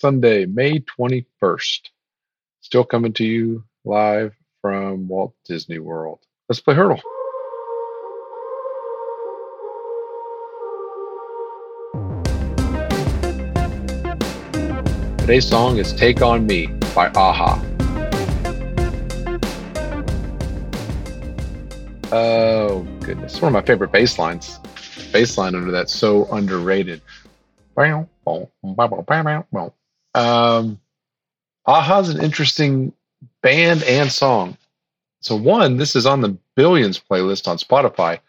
Sunday, May 21st. Still coming to you live from Walt Disney World. Let's play Heardle. Today's song is Take On Me by a-ha. Oh, goodness. One of my favorite bass lines. Bass line under that, so underrated. Um, a-ha's an interesting band and song. So, one, this is on the Billions playlist on Spotify,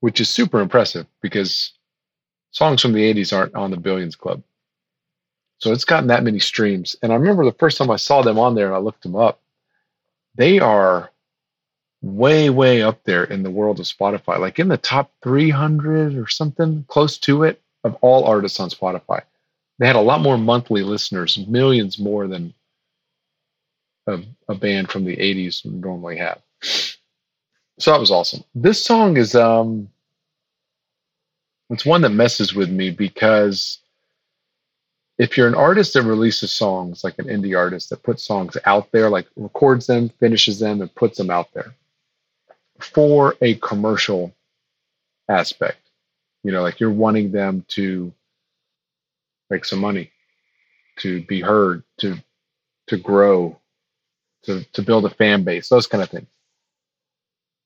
which is super impressive because songs from the 80s aren't on the Billions Club. So it's gotten that many streams. And I remember the first time I saw them on there and I looked them up, they are way, way up there in the world of Spotify, like in the top 300 or something, close to it, of all artists on Spotify. They had a lot more monthly listeners, millions more than a, a band from the 80s would normally have. So that was awesome. This song is um it's one that messes with me because if you're an artist that releases songs, like an indie artist that puts songs out there, like records them, finishes them, and puts them out there for a commercial aspect, you know, like you're wanting them to make some money, to be heard, to to grow, to to build a fan base, those kind of things.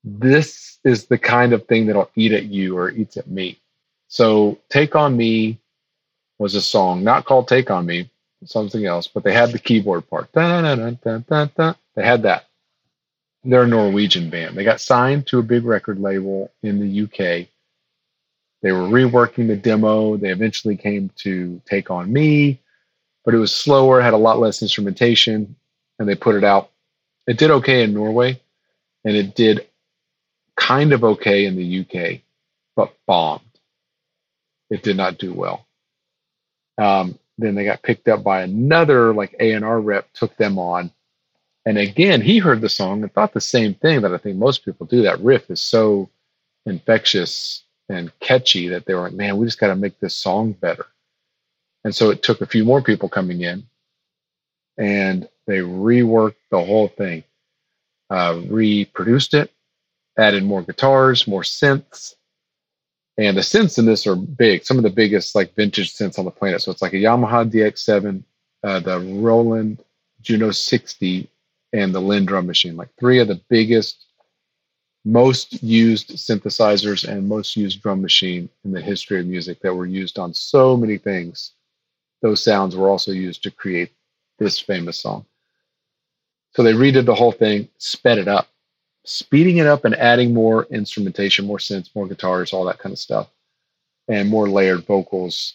This is the kind of thing that'll eat at you or eats at me. So take on me was a song not called Take On Me, something else, but they had the keyboard part. They had that. They're a Norwegian band. They got signed to a big record label in the UK. They were reworking the demo. They eventually came to Take On Me, but it was slower, had a lot less instrumentation, and they put it out. It did okay in Norway, and it did kind of okay in the UK, but bombed. It did not do well. Um, then they got picked up by another like A&R rep, took them on. And again, he heard the song and thought the same thing that I think most people do. That riff is so infectious and catchy that they were like, man, we just got to make this song better. And so it took a few more people coming in and they reworked the whole thing, uh, reproduced it, added more guitars, more synths, and the synths in this are big, some of the biggest like vintage synths on the planet. So it's like a Yamaha DX7, uh, the Roland Juno 60, and the Linn drum machine, like three of the biggest, most used synthesizers and most used drum machine in the history of music that were used on so many things. Those sounds were also used to create this famous song. So they redid the whole thing, sped it up speeding it up and adding more instrumentation, more synths, more guitars, all that kind of stuff, and more layered vocals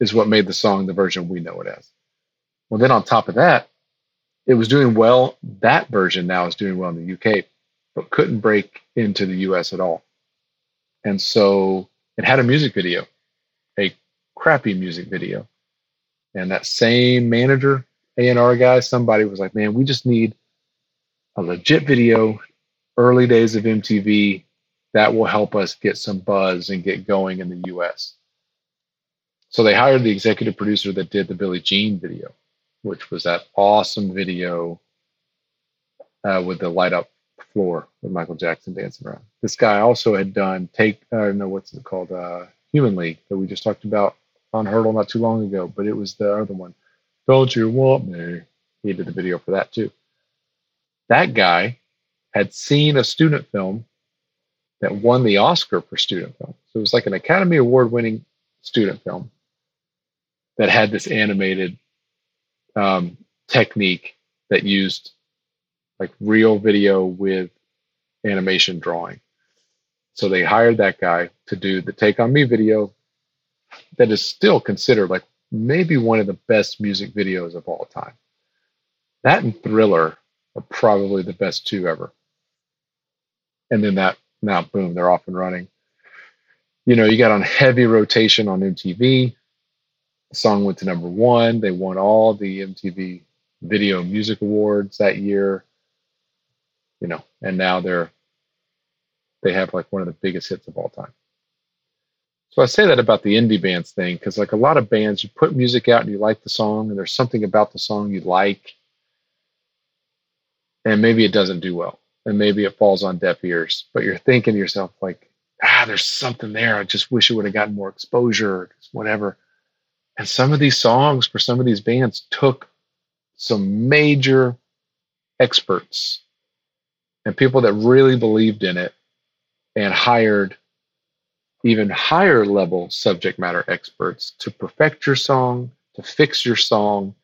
is what made the song the version we know it as. Well, then on top of that, it was doing well. That version now is doing well in the UK, but couldn't break into the US at all. And so it had a music video, a crappy music video. And that same manager, A&R guy, somebody was like, man, we just need a legit video early days of MTV, that will help us get some buzz and get going in the US. So they hired the executive producer that did the Billie Jean video, which was that awesome video uh, with the light up floor with Michael Jackson dancing around. This guy also had done take, I don't know what's it called, uh, Human League that we just talked about on Heardle not too long ago, but it was the other one. Don't you want me? He did the video for that too. That guy had seen a student film that won the Oscar for student film. So it was like an Academy Award winning student film that had this animated um, technique that used like real video with animation drawing. So they hired that guy to do the Take On Me video that is still considered like maybe one of the best music videos of all time. That and Thriller are probably the best two ever and then that now boom, they're off and running. You know, you got on heavy rotation on MTV. The song went to number one. They won all the MTV Video Music Awards that year. You know, and now they're they have like one of the biggest hits of all time. So I say that about the indie bands thing because, like a lot of bands, you put music out and you like the song, and there's something about the song you like, and maybe it doesn't do well, and maybe it falls on deaf ears. But you're thinking to yourself, like, ah, there's something there. I just wish it would have gotten more exposure, or whatever. And some of these songs for some of these bands took some major experts and people that really believed in it and hired even higher level subject matter experts to perfect your song, to fix your song,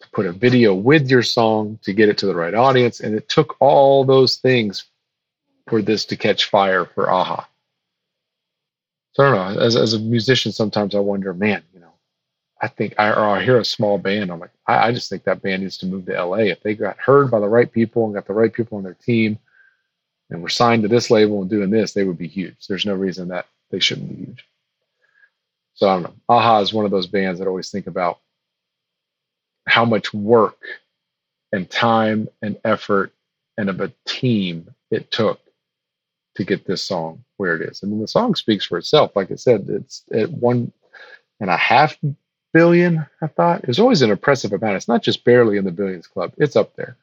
to put a video with your song, to get it to the right audience. And it took all those things for this to catch fire for a-ha. So I don't know. As, as a musician, sometimes I wonder, man, I think I, or I hear a small band. I'm like, I, I just think that band needs to move to LA. If they got heard by the right people and got the right people on their team, and were signed to this label and doing this, they would be huge. There's no reason that they shouldn't be huge. So I don't know. a-ha is one of those bands that I always think about how much work and time and effort and of a team it took to get this song where it is. I mean, the song speaks for itself. Like I said, it's at one and a half billion, I thought. It was always an impressive amount. It's not just barely in the billions club, it's up there.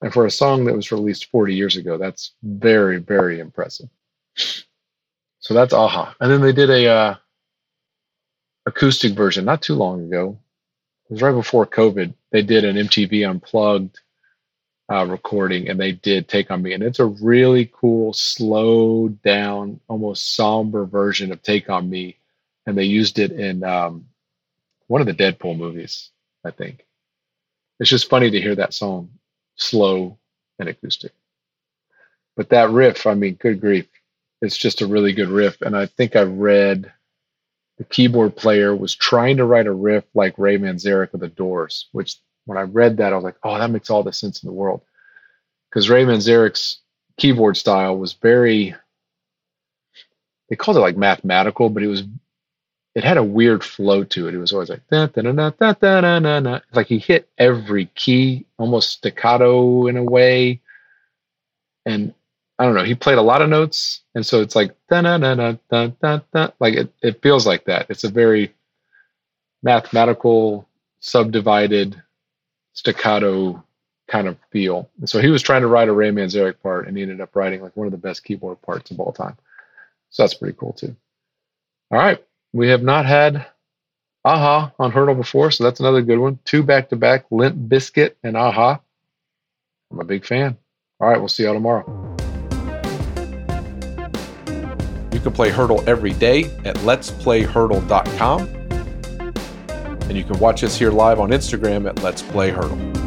And for a song that was released 40 years ago, that's very, very impressive. So that's a-ha. And then they did a uh, acoustic version not too long ago. It was right before COVID. They did an MTV Unplugged uh, recording, and they did "Take on Me," and it's a really cool, slowed down, almost somber version of "Take on Me," and they used it in um, one of the Deadpool movies, I think. It's just funny to hear that song slow and acoustic. But that riff, I mean, good grief, it's just a really good riff. And I think I read the keyboard player was trying to write a riff like Ray Manzarek of the Doors, which when I read that, I was like, oh, that makes all the sense in the world. Because Ray Manzarek's keyboard style was very, they called it like mathematical, but it was it had a weird flow to it. It was always like da, da, da, da, da, da, da, da. like he hit every key almost staccato in a way. And I don't know, he played a lot of notes, and so it's like da da da da da da da. Like it, it feels like that. It's a very mathematical, subdivided, staccato kind of feel. And so he was trying to write a Ray Manzarek part, and he ended up writing like one of the best keyboard parts of all time. So that's pretty cool too. All right. We have not had a-ha on Heardle before, so that's another good one. Two back to back, Limp Bizkit and a-ha. I'm a big fan. All right, we'll see y'all tomorrow. You can play Heardle every day at letsplayheardle.com. And you can watch us here live on Instagram at Let's Play Heardle.